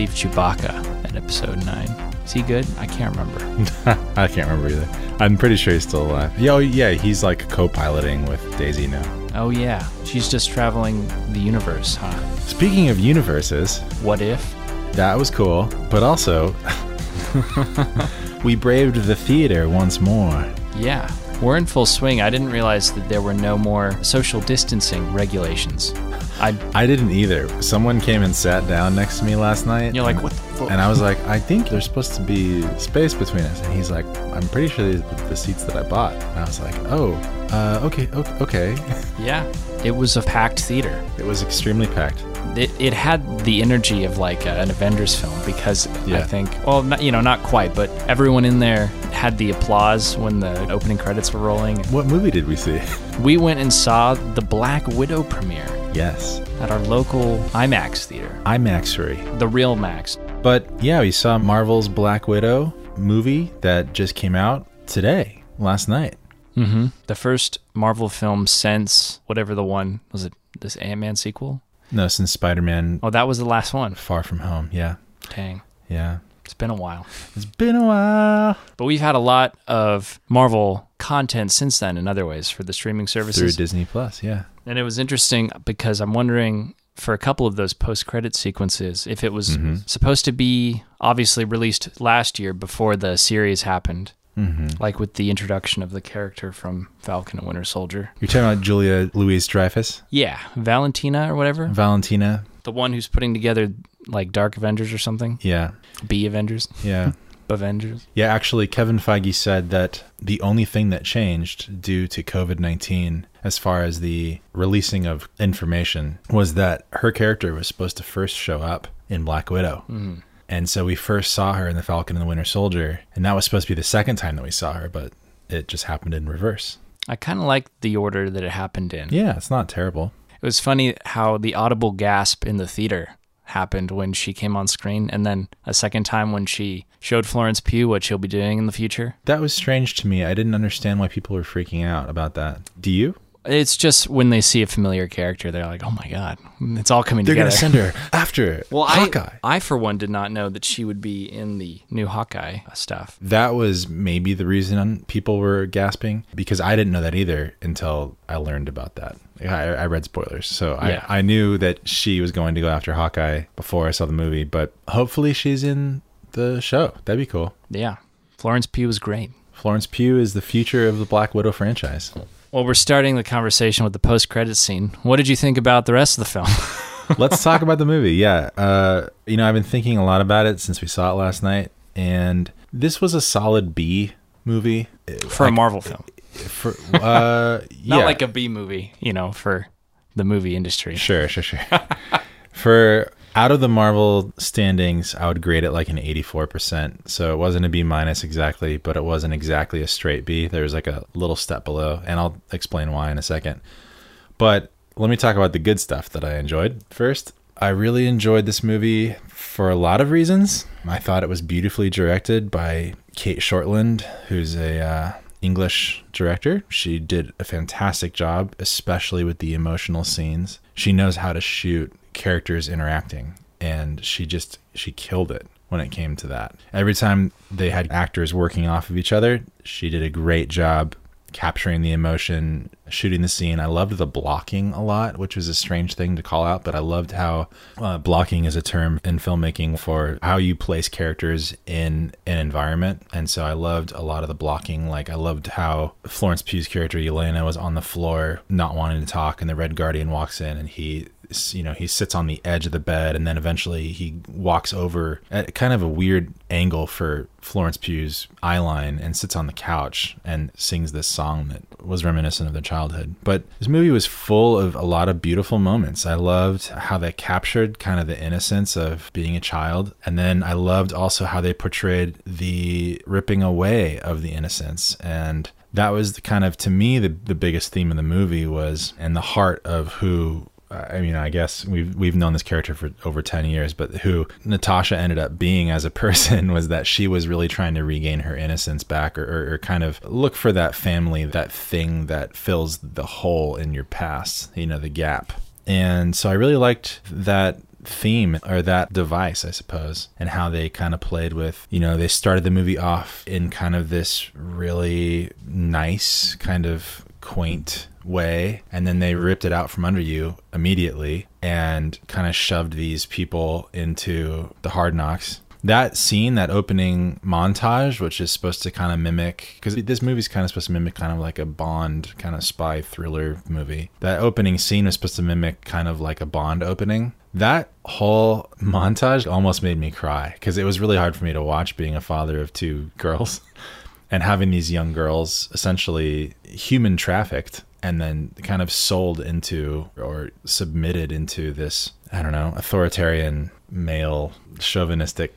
leave Chewbacca at episode nine? Is he good? I can't remember. I can't remember either. I'm pretty sure he's still alive. Yeah, oh, yeah, he's like co-piloting with Daisy now. Oh, yeah. She's just traveling the universe, huh? Speaking of universes, What if? that was cool, but also we braved the theater once more. Yeah. We're in full swing. I didn't realize that there were no more social distancing regulations. I, I didn't either. Someone came and sat down next to me last night. you're like, what the fuck? And I was like, I think there's supposed to be space between us. And he's like, I'm pretty sure these are the seats that I bought. And I was like, oh, uh, okay, okay, okay. yeah. It was a packed theater. It was extremely packed. it, it had the energy of like uh, an Avengers film because I think, well, not, you know, not quite, but everyone in there had the applause when the opening credits were rolling. What movie did we see? We went and saw the Black Widow premiere yes, at our local IMAX theater, IMAXery. the real Max. But yeah, we saw Marvel's Black Widow movie that just came out today, last night. Mm-hmm. The first Marvel film since whatever the one was it this Ant Man sequel? No, since Spider Man Oh, that was the last one. Far From Home. Yeah, Dang, yeah. it's been a while. It's been a while. But we've had a lot of Marvel content since then in other ways for the streaming services. Through. Disney Plus, yeah. And it was interesting because I'm wondering for a couple of those post credit sequences if it was Mm-hmm. supposed to be obviously released last year before the series happened, Mm-hmm. like with the introduction of the character from Falcon and Winter Soldier. You're talking about Julia Louise Dreyfus, Yeah, Valentina or whatever. Valentina. The one who's putting together like Dark Avengers or something. Yeah, B Avengers. yeah. Avengers. Yeah, actually, Kevin Feige said that the only thing that changed due to COVID 19, as far as the releasing of information, was that her character was supposed to first show up in Black Widow. Mm-hmm. And so we first saw her in The Falcon and the Winter Soldier, and that was supposed to be the second time that we saw her, but it just happened in reverse. I kind of like the order that it happened in. Yeah, it's not terrible. It was funny how the audible gasp in the theater happened when she came on screen, and then a second time when she showed Florence Pugh what she'll be doing in the future. That was strange to me. I didn't understand why people were freaking out about that. Do you? It's just when they see a familiar character, they're like, "Oh my god, it's all coming They're together." going to send her after well, Hawkeye. I, I for one did not know that she would be in the new Hawkeye stuff. that was maybe the reason people were gasping because I didn't know that either until I learned about that. I, I read spoilers, so Yeah. I, I knew that she was going to go after Hawkeye before I saw the movie. But hopefully, she's in the show. That'd be cool. Yeah, Florence Pugh was great. Florence Pugh is the future of the Black Widow franchise. Well, we're starting the conversation with the post-credit scene. What did you think about the rest of the film? Let's talk about the movie. Yeah, uh, you know, I've been thinking a lot about it since we saw it last night, and this was a solid B movie for a Marvel film, For uh, not yeah. like a B movie, you know, for the movie industry. Sure, sure, sure. For out of the Marvel standings, I would grade it like an 84%. So it wasn't a B minus exactly, but it wasn't exactly a straight B. There was like a little step below, and I'll explain why in a second. But let me talk about the good stuff that I enjoyed first. I really enjoyed this movie for a lot of reasons. I thought it was beautifully directed by Cate Shortland, who's a uh, English director. She did a fantastic job, especially with the emotional scenes. She knows how to shoot characters interacting, and she just she killed it when it came to that. Every time they had actors working off of each other, she did a great job capturing the emotion, shooting the scene. I loved the blocking a lot, which was a strange thing to call out, but I loved how uh, blocking is a term in filmmaking for how you place characters in an environment. And so I loved a lot of the blocking. Like I loved how Florence Pugh's character Yelena was on the floor, not wanting to talk, and the Red Guardian walks in and he you know he sits on the edge of the bed and then eventually he walks over at kind of a weird angle for Florence Pugh's eye line and sits on the couch and sings this song that was reminiscent of their childhood. But this movie was full of a lot of beautiful moments. I loved how they captured kind of the innocence of being a child. And then I loved also how they portrayed the ripping away of the innocence. And that was the kind of, to me, the, the biggest theme of the movie was, and the heart of who I mean, I guess we've we've known this character for over ten years, but who Natasha ended up being as a person was that she was really trying to regain her innocence back, or, or, or kind of look for that family, that thing that fills the hole in your past, you know, the gap. And so I really liked that theme or that device, I suppose, and how they kind of played with, you know, they started the movie off in kind of this really nice, kind of quaint way, and then they ripped it out from under you immediately and kind of shoved these people into the hard knocks that scene, that opening montage, which is supposed to kind of mimic, because this movie's kind of supposed to mimic kind of like a Bond kind of spy thriller movie. That opening scene was supposed to mimic kind of like a Bond opening. That whole montage almost made me cry because it was really hard for me to watch being a father of two girls and having these young girls essentially human trafficked and then kind of sold into or submitted into this, I don't know, authoritarian male chauvinistic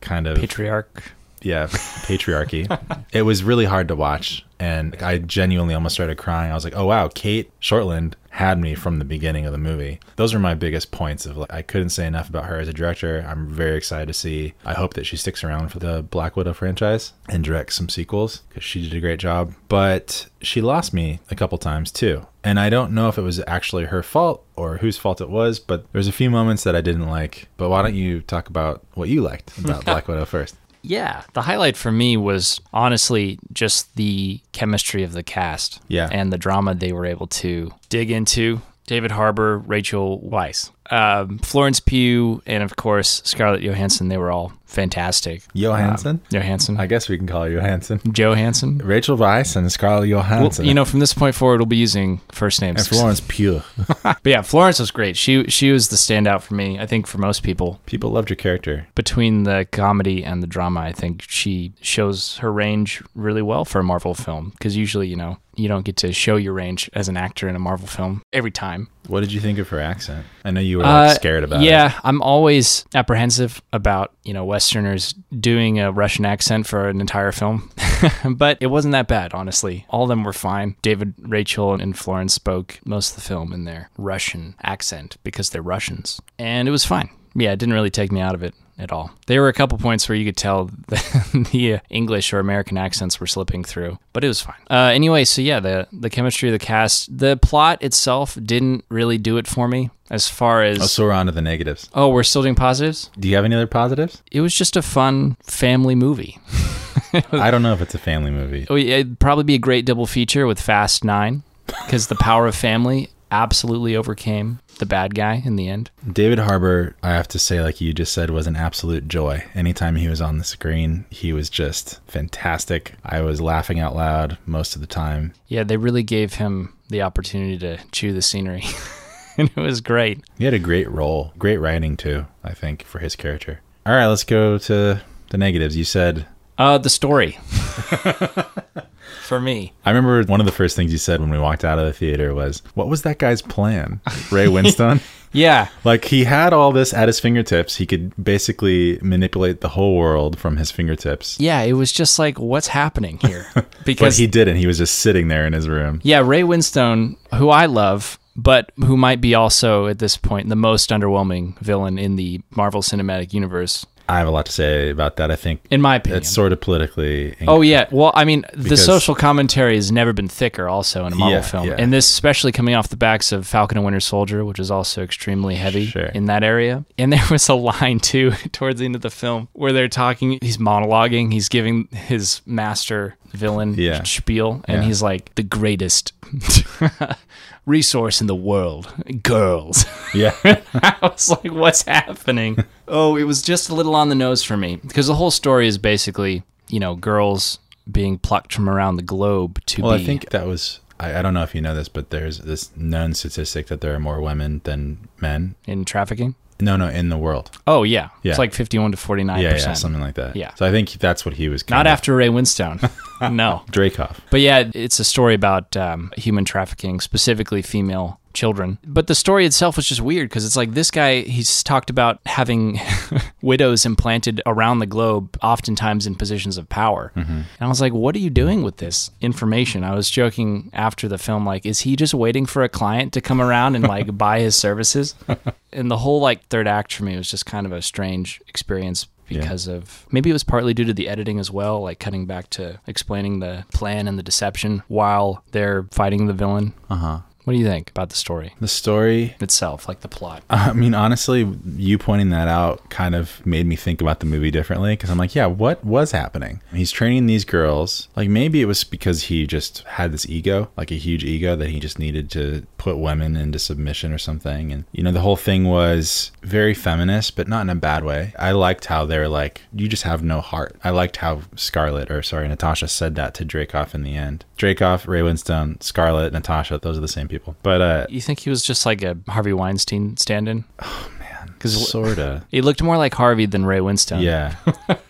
kind of patriarch. Yeah, patriarchy. it was really hard to watch, and I genuinely almost started crying. I was like, "Oh wow, Cate Shortland had me from the beginning of the movie." Those are my biggest points of like I couldn't say enough about her as a director. I'm very excited to see. I hope that she sticks around for the Black Widow franchise and directs some sequels because she did a great job. But she lost me a couple times too. And I don't know if it was actually her fault or whose fault it was, but there's a few moments that I didn't like. But why don't you talk about what you liked about Black Widow first? Yeah, the highlight for me was honestly just the chemistry of the cast. Yeah. And the drama they were able to dig into. David Harbour, Rachel Weisz, um, Florence Pugh, and of course Scarlett Johansson. They were all fantastic. Johansson? Um, Johansson. I guess we can call her Johansson. Johansson. Rachel Weisz and Scarlett Well, Johansson. you know, from this point forward, we'll be using first names. and Florence Pugh. But yeah, Florence was great. She she was the standout for me. I think for most people. People loved your character. between the comedy and the drama, I think she shows her range really well for a Marvel film. Because usually, you know, you don't get to show your range as an actor in a Marvel film every time. What did you think of her accent? I know you were like Uh, scared about yeah, I'm always apprehensive about you know Westerners doing a Russian accent for an entire film, but it wasn't that bad, honestly. All of them were fine. David, Rachel, and Florence spoke most of the film in their Russian accent because they're Russians, and it was fine. Yeah, it didn't really take me out of it at all. There were a couple points where you could tell the, English or American accents were slipping through, but it was fine. Uh, anyway, so yeah, the the chemistry of the cast, the plot itself didn't really do it for me as far as. Oh, so we're on to the negatives. Oh, we're still doing positives? Do you have any other positives? It was just a fun family movie. I don't know if it's a family movie. Oh, It'd probably be a great double feature with Fast Nine because the power of family absolutely overcame the bad guy in the end. David Harbour, I have to say, like you just said, was an absolute joy. Anytime he was on the screen, he was just fantastic. I was laughing out loud most of the time. Yeah, they really gave him the opportunity to chew the scenery. and it was great. He had a great role, great writing too, I think, for his character. All right, let's go to the negatives. You said Uh, the story. For me. I remember one of the first things you said when we walked out of the theater was, "What was that guy's plan?" Ray Winstone. Yeah. like he had all this at his fingertips. He could basically manipulate the whole world from his fingertips. Yeah, it was just like, what's happening here? But Because he didn't. He was just sitting there in his room. Yeah, Ray Winstone, who I love, but who might be also at this point the most underwhelming villain in the Marvel Cinematic Universe, I have a lot to say about that. I think in my opinion. it's sort of politically. Oh yeah, well, I mean, the Because- social commentary has never been thicker. Also in a Marvel Yeah, film, yeah. and this especially coming off the backs of Falcon and Winter Soldier, which is also extremely heavy Sure. in that area. And there was a line too towards the end of the film where they're talking. He's monologuing. He's giving his master villain Yeah. spiel, and he's like the greatest resource in the world, girls. yeah. I was like, what's happening? oh, it was just a little on the nose for me because the whole story is basically, you know, girls being plucked from around the globe to well, be. I think that was. I, I don't know if you know this, but there's this known statistic that there are more women than men. in trafficking. No, no, in the world. Oh yeah, Yeah. it's like fifty-one to forty-nine Yeah, yeah, something like that. Yeah. So I think that's what he was. Getting. Not of- after Ray Winstone. no, Dracoff. but yeah, it's a story about um, human trafficking, specifically female children. But the story itself was just weird because it's like this guy. He's talked about having widows implanted around the globe, oftentimes in positions of power. And I was like, what are you doing with this information? I was joking after the film, like, is he just waiting for a client to come around and like buy his services? and the whole like third act for me was just kind of a strange experience Yeah. because of maybe it was partly due to the editing as well, like cutting back to explaining the plan and the deception while they're fighting the villain. Uh huh. What do you think about the story The story itself, like the plot? I mean, honestly, you pointing that out kind of made me think about the movie differently because I'm like, yeah, what was happening? He's training these girls. Like, maybe it was because he just had this ego, like a huge ego that he just needed to put women into submission or something. And, you know, the whole thing was very feminist, but not in a bad way. I liked how they were like, you just have no heart. I liked how Scarlett, or sorry, Natasha said that to Dracoff in the end. Dracoff, Ray Winstone, Scarlett, Natasha, those are the same people. But, uh, You think he was just like a Harvey Weinstein stand-in? Because sorta. he looked more like Harvey than Ray Winstone. Yeah,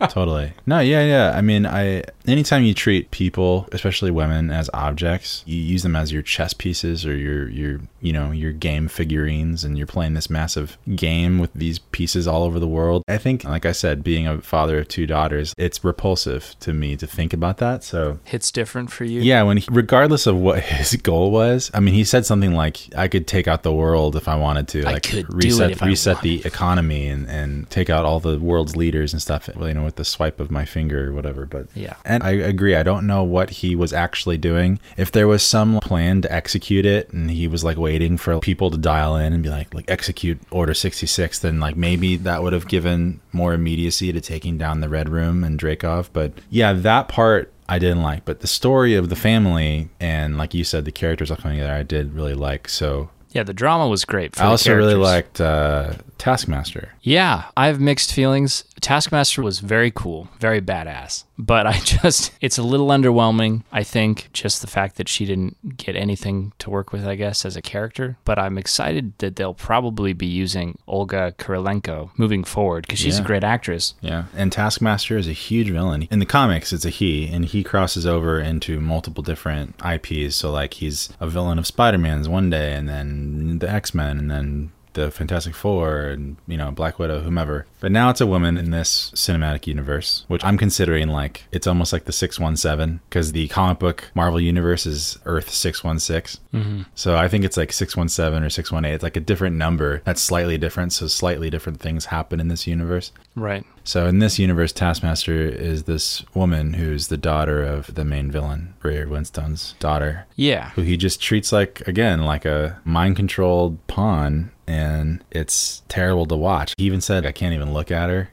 totally. No, yeah, yeah. I mean, I anytime you treat people, especially women, as objects, you use them as your chess pieces or your your you know your game figurines, and you're playing this massive game with these pieces all over the world. I think, like I said, being a father of two daughters, it's repulsive to me to think about that. So Hits different for you? yeah, when he, regardless of what his goal was, I mean, he said something like, "I could take out the world if I wanted to, I like could do reset I reset the economy and and take out all the world's leaders and stuff, you know, with the swipe of my finger or whatever." But Yeah. and I agree. I don't know what he was actually doing. If there was some plan to execute it, and he was like waiting for people to dial in and be like, like execute Order sixty six, then like maybe that would have given more immediacy to taking down the Red Room and Dracov. But yeah, that part I didn't like. But the story of the family and like you said, the characters all coming together, I did really like. So Yeah, the drama was great. For I also really liked uh, Taskmaster. Yeah, I have mixed feelings. Taskmaster was very cool, very badass. But I just, it's a little underwhelming. I think just the fact that she didn't get anything to work with, I guess, as a character. But I'm excited that they'll probably be using Olga Kurylenko moving forward because she's a great actress. Yeah, and Taskmaster is a huge villain. In the comics, it's a he, and he crosses over into multiple different IPs. So, like, he's a villain of Spider Man's one day, and then the X Men, and then the Fantastic Four, and, you know, Black Widow, whomever. But now it's a woman in this cinematic universe, which I'm considering like it's almost like the 617, because the comic book Marvel Universe is Earth 616. Mm-hmm. So I think it's like 617 or 618. It's like a different number that's slightly different. So slightly different things happen in this universe. Right. So in this universe, Taskmaster is this woman who's the daughter of the main villain, Ray Winstone's daughter, Yeah. who he just treats like again like a mind controlled pawn, and it's terrible to watch. He even said, "I can't even look at her."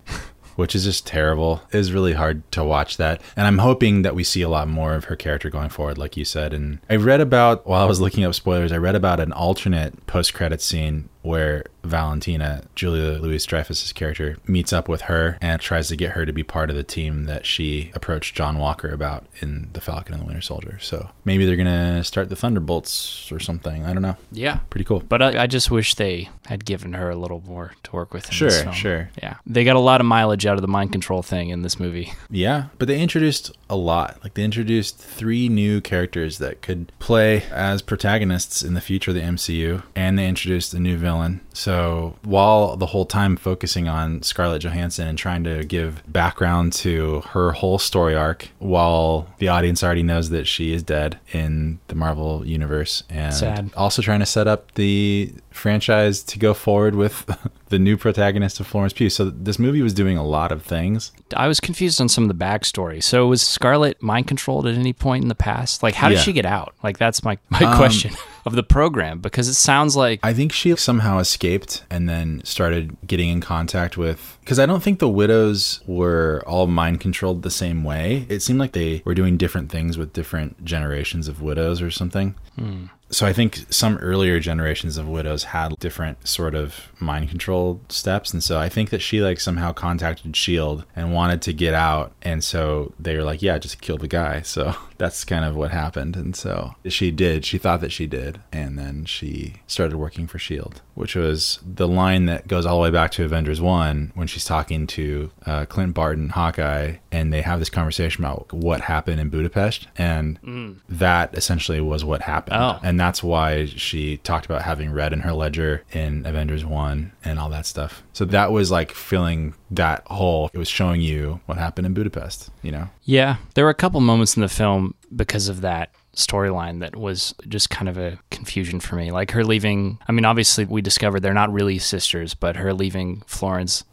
Which is just terrible. It is really hard to watch that. And I'm hoping that we see a lot more of her character going forward, like you said. And I read about, while I was looking up spoilers, I read about an alternate post credit scene where Valentina, Julia Louis Dreyfus's character, meets up with her and tries to get her to be part of the team that she approached John Walker about in The Falcon and the Winter Soldier. So maybe they're gonna start the Thunderbolts or something. I don't know. Yeah. Pretty cool. But I, I just wish they had given her a little more to work with. Sure, sure. Yeah. They got a lot of mileage out of the mind control thing in this movie. Yeah, but they introduced a lot. Like they introduced three new characters that could play as protagonists in the future of the MCU, and they introduced a new villain. So while the whole time focusing on Scarlett Johansson and trying to give background to her whole story arc, while the audience already knows that she is dead in the Marvel universe, and Sad. also trying to set up the franchise to go forward with the new protagonist of Florence Pugh. So this movie was doing a lot of things. I was confused on some of the backstory. So was Scarlett mind controlled at any point in the past? Like, how did Yeah. she get out? Like, that's my, my Um, question of the program because it sounds like I think she somehow escaped and then started getting in contact with. Because I don't think the widows were all mind controlled the same way. It seemed like they were doing different things with different generations of widows or something. Hmm. So I think some earlier generations of widows had different sort of mind control steps, and so I think that she like somehow contacted Shield and wanted to get out, and so they were like, "Yeah, just kill the guy." So that's kind of what happened, and so she did. She thought that she did, and then she started working for Shield, which was the line that goes all the way back to Avengers One when she's talking to uh, Clint Barton, Hawkeye, and they have this conversation about what happened in Budapest, and that essentially was what happened. Oh. And that's why she talked about having red in her ledger in Avengers 1 and all that stuff. So that was like filling that hole. It was showing you what happened in Budapest, you know? Yeah, there were a couple moments in the film because of that storyline that was just kind of a confusion for me. Like her leaving, I mean, obviously we discovered they're not really sisters, but her leaving Florence.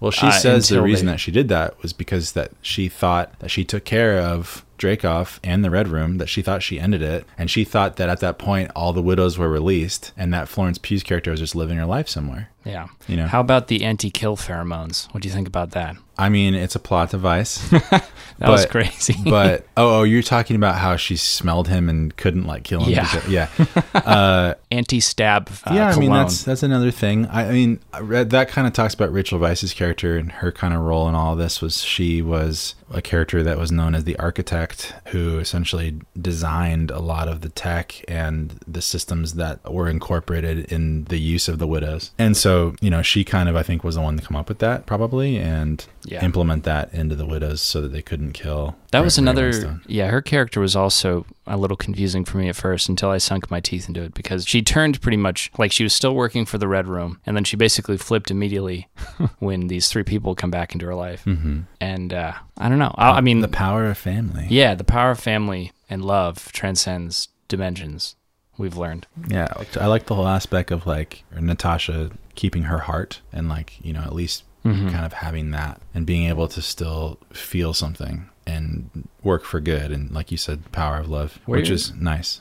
Well, she Uh, says the reason they- that she did that was because that she thought that she took care of Dracoff and the Red Room that she thought she ended it, and she thought that at that point all the widows were released, and that Florence Pugh's character was just living her life somewhere. Yeah. You know. How about the anti-kill pheromones? What do you think about that? I mean, it's a plot device, That was crazy. but oh, oh, you're talking about how she smelled him and couldn't like kill him. Yeah. because- yeah, uh, anti-stab. Uh, yeah. I mean, that's that's another thing. I, I mean, I read, that kind of talks about Rachel Weisz's character and her kind of role in all this. Was she was a character that was known as the architect, who essentially designed a lot of the tech and the systems that were incorporated in the use of the widows. And so, you know, she kind of I think was the one to come up with that probably and Yeah. implement that into the widows so that they couldn't kill. That Ray- was another. Yeah, her character was also a little confusing for me at first until I sunk my teeth into it because she turned pretty much like she was still working for the Red Room, and then she basically flipped immediately when these three people come back into her life. Mm-hmm. And uh, I don't know. I, I mean, the power of family. yeah, the power of family and love transcends dimensions. We've learned. Yeah, I like the whole aspect of like Natasha keeping her heart and like you know at least Mm-hmm. kind of having that and being able to still feel something and work for good. And like you said, power of love, Where which is nice.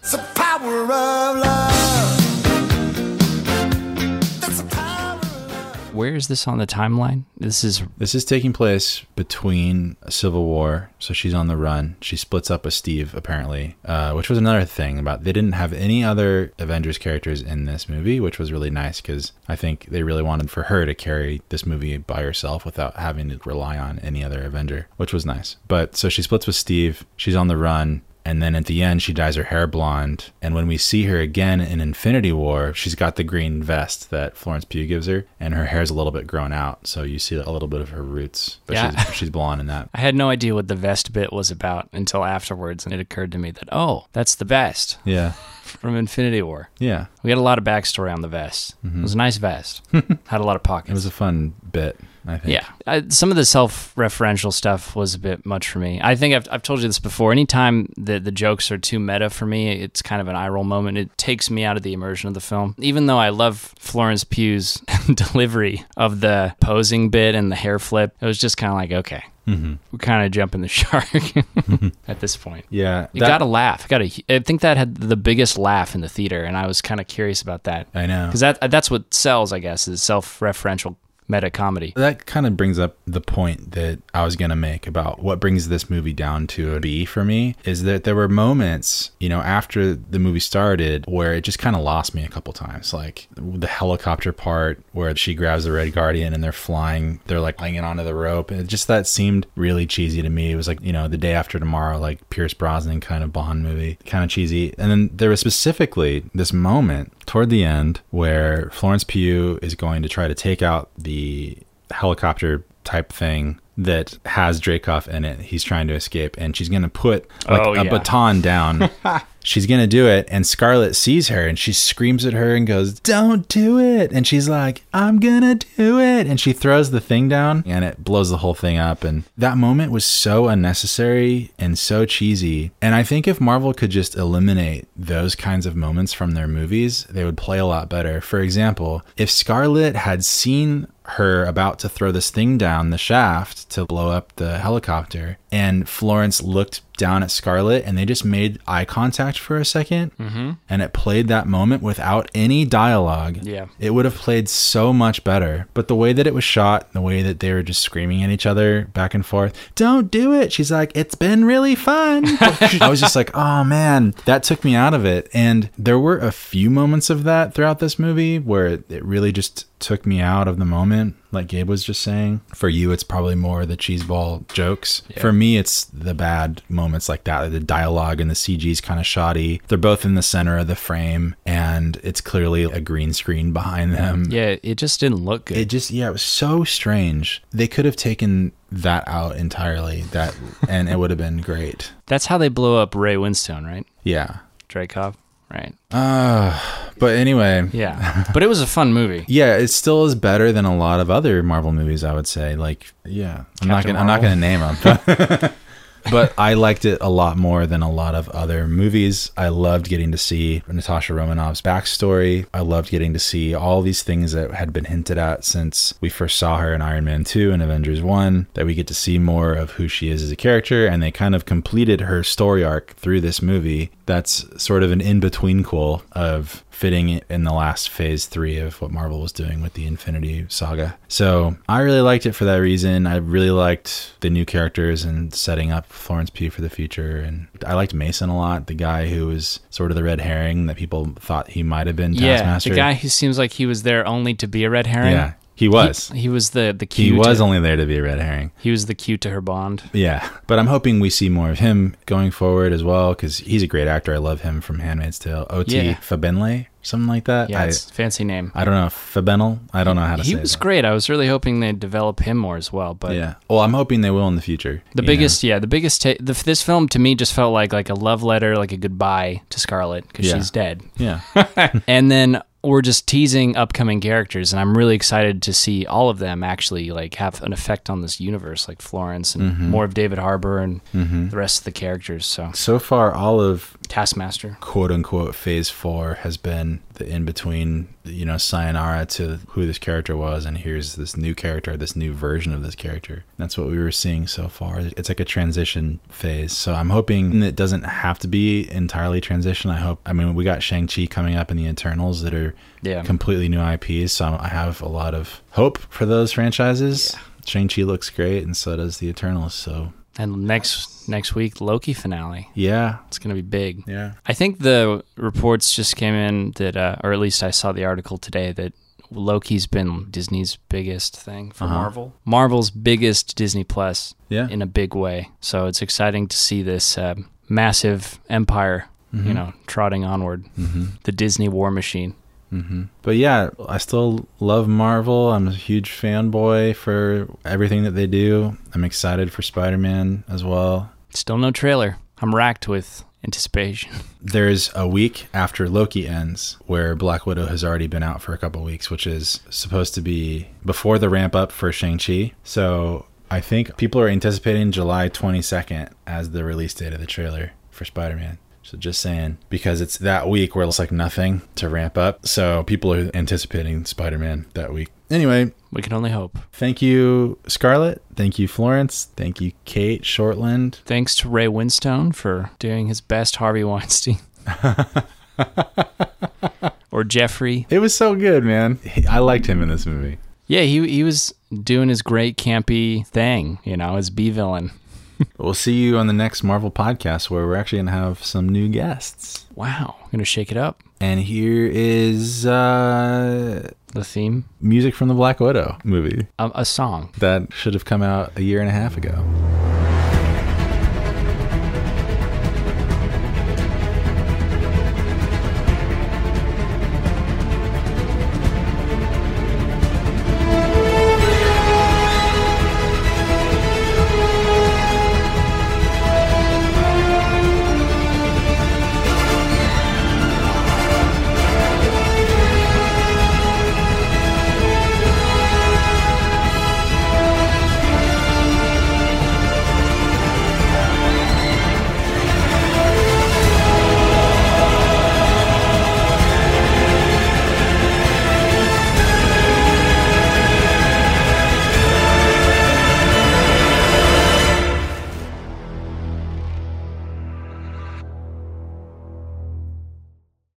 Where is this on the timeline? This is This is taking place between civil war, so she's on the run. She splits up with Steve apparently, uh, which was another thing about they didn't have any other Avengers characters in this movie, which was really nice because I think they really wanted for her to carry this movie by herself without having to rely on any other Avenger, which was nice. But so she splits with Steve. She's on the run. And then at the end, she dyes her hair blonde. And when we see her again in Infinity War, she's got the green vest that Florence Pugh gives her, and her hair's a little bit grown out, so you see a little bit of her roots. But Yeah. she's, she's blonde in that. I had no idea what the vest bit was about until afterwards, and it occurred to me that oh, that's the vest Yeah, from Infinity War. yeah. We had a lot of backstory on the vest. Mm-hmm. It was a nice vest. had a lot of pockets. It was a fun bit, I think. yeah, I, some of the self-referential stuff was a bit much for me. I think I've, I've told you this before. Anytime that the jokes are too meta for me, it's kind of an eye roll moment. It takes me out of the immersion of the film. Even though I love Florence Pugh's delivery of the posing bit and the hair flip, it was just kind of like okay, hmm we're kind of jumping the shark at this point. Yeah. You got to laugh. Got to. I think that had the biggest laugh in the theater, and I was kind of curious about that I know. because that that's what sells, I guess, is self-referential meta comedy. That kind of brings up the point that I was going to make about what brings this movie down to a B for me is that there were moments, you know, after the movie started where it just kind of lost me a couple times. Like the helicopter part where she grabs the Red Guardian and they're flying, they're like hanging onto the rope. And just that seemed really cheesy to me. It was like, you know, the day after tomorrow, like Pierce Brosnan kind of Bond movie, kind of cheesy. And then there was specifically this moment toward the end where Florence Pugh is going to try to take out the helicopter type thing that has Dracoff in it. He's trying to escape, and she's going to put like Oh, a yeah. baton down. she's to do it, and Scarlett sees her, and she screams at her and goes, "Don't do it!" And she's like, "I'm gonna do it!" And she throws the thing down, and it blows the whole thing up. And that moment was so unnecessary and so cheesy. And I think if Marvel could just eliminate those kinds of moments from their movies, they would play a lot better. For example, if Scarlett had seen her about to throw this thing down the shaft to blow up the helicopter and Florence looked down at Scarlett and they just made eye contact for a 2nd Mm-hmm. and it played that moment without any dialogue. Yeah. it would have played so much better. But the way that it was shot the way that they were just screaming at each other back and forth don't do it she's like it's been really fun. I was just like oh man. That took me out of it. And there were a few moments of that throughout this movie where it really just took me out of the moment like gabe was just saying for you it's probably more the cheeseball jokes Yeah. for me it's the bad moments like that the dialogue and the cg's kind of shoddy they're both in the center of the frame and it's clearly a green screen behind them Yeah, it just didn't look good. it just yeah it was so strange they could have taken that out entirely that and it would have been great That's how they blow up Ray Winstone, right? yeah Dracov, right? uh but anyway Yeah, but it was a fun movie. yeah it still is better than a lot of other marvel movies i would say like yeah i'm not gonna i'm not gonna name them but I liked it a lot more than a lot of other movies. I loved getting to see Natasha Romanoff's backstory. I loved getting to see all these things that had been hinted at since we first saw her in Iron Man 2 and Avengers 1, that we get to see more of who she is as a character. And they kind of completed her story arc through this movie. That's sort of an in between cool of fitting in the last phase three of what Marvel was doing with the Infinity Saga. So I really liked it for that reason. I really liked the new characters and setting up Florence P for the future. And I liked Mason a lot, the guy who was sort of the red herring that people thought he might have been Yeah, Taskmaster. the guy who seems like he was there only to be a red herring. Yeah, he was. He, he was the the He, was to, only there to be a red herring. he was the cue to her bond. Yeah, but I'm hoping we see more of him going forward as well because he's a great actor. I love him from Handmaid's Tale. O.T. Yeah. Fabenle, something like that. Yeah, I, it's fancy name. I don't know Fabenel. I don't know how to say it. He was that. great. I was really hoping they'd develop him more as well. But Yeah. Well, I'm hoping they will in the future. the biggest, yeah, the biggest. Ta- the, this film to me just felt like like a love letter, like a goodbye to Scarlett because Yeah. she's dead. Yeah. and then we're just teasing upcoming characters and i'm really excited to see all of them actually like have an effect on this universe like florence and Mm-hmm. more of david harbour and the rest of the characters so. So far, all of taskmaster. quote unquote phase four has been the in between, you know, sayonara to who this character was, and here's this new character, this new version of this character. That's what we were seeing so far. It's like a transition phase. So I'm hoping it doesn't have to be entirely transition. I hope, I mean, we got Shang-Chi coming up in the Eternals that are Yeah. completely new IPs. So I have a lot of hope for those franchises. Shang-Chi looks great, and so does the Eternals. So and next next week loki finale yeah, it's gonna be big yeah. i think the reports just came in that uh, or at least i saw the article today that loki's been disney's biggest thing for Uh-huh. marvel marvel's biggest disney plus Yeah. in a big way. So it's exciting to see this um, massive empire, Mm-hmm. you know, trotting onward. The Disney war machine. Hmm But yeah, I still love Marvel. I'm a huge fanboy for everything that they do. I'm excited for Spider Man as well. Still no trailer. I'm racked with anticipation. There's a week after Loki ends where Black Widow has already been out for a couple weeks, which is supposed to be before the ramp up for Shang-Chi. So I think people are anticipating July 22nd as the release date of the trailer for Spider Man. So just saying, because it's that week where it's like nothing to ramp up. So people are anticipating Spider Man that week. Anyway, We can only hope. thank you, Scarlett. Thank you, Florence. Thank you, Cate Shortland. Thanks to Ray Winstone for doing his best Harvey Weinstein. or Jeffrey. It was so good, man. I liked him in this movie. Yeah, he he was doing his great campy thing, you know, as B villain. We'll see you on the next Marvel podcast where we're actually going to have some new guests. Wow, gonna shake it up. And here is uh, The theme, music from the Black Widow movie a, a song. that should have come out a year and a half ago.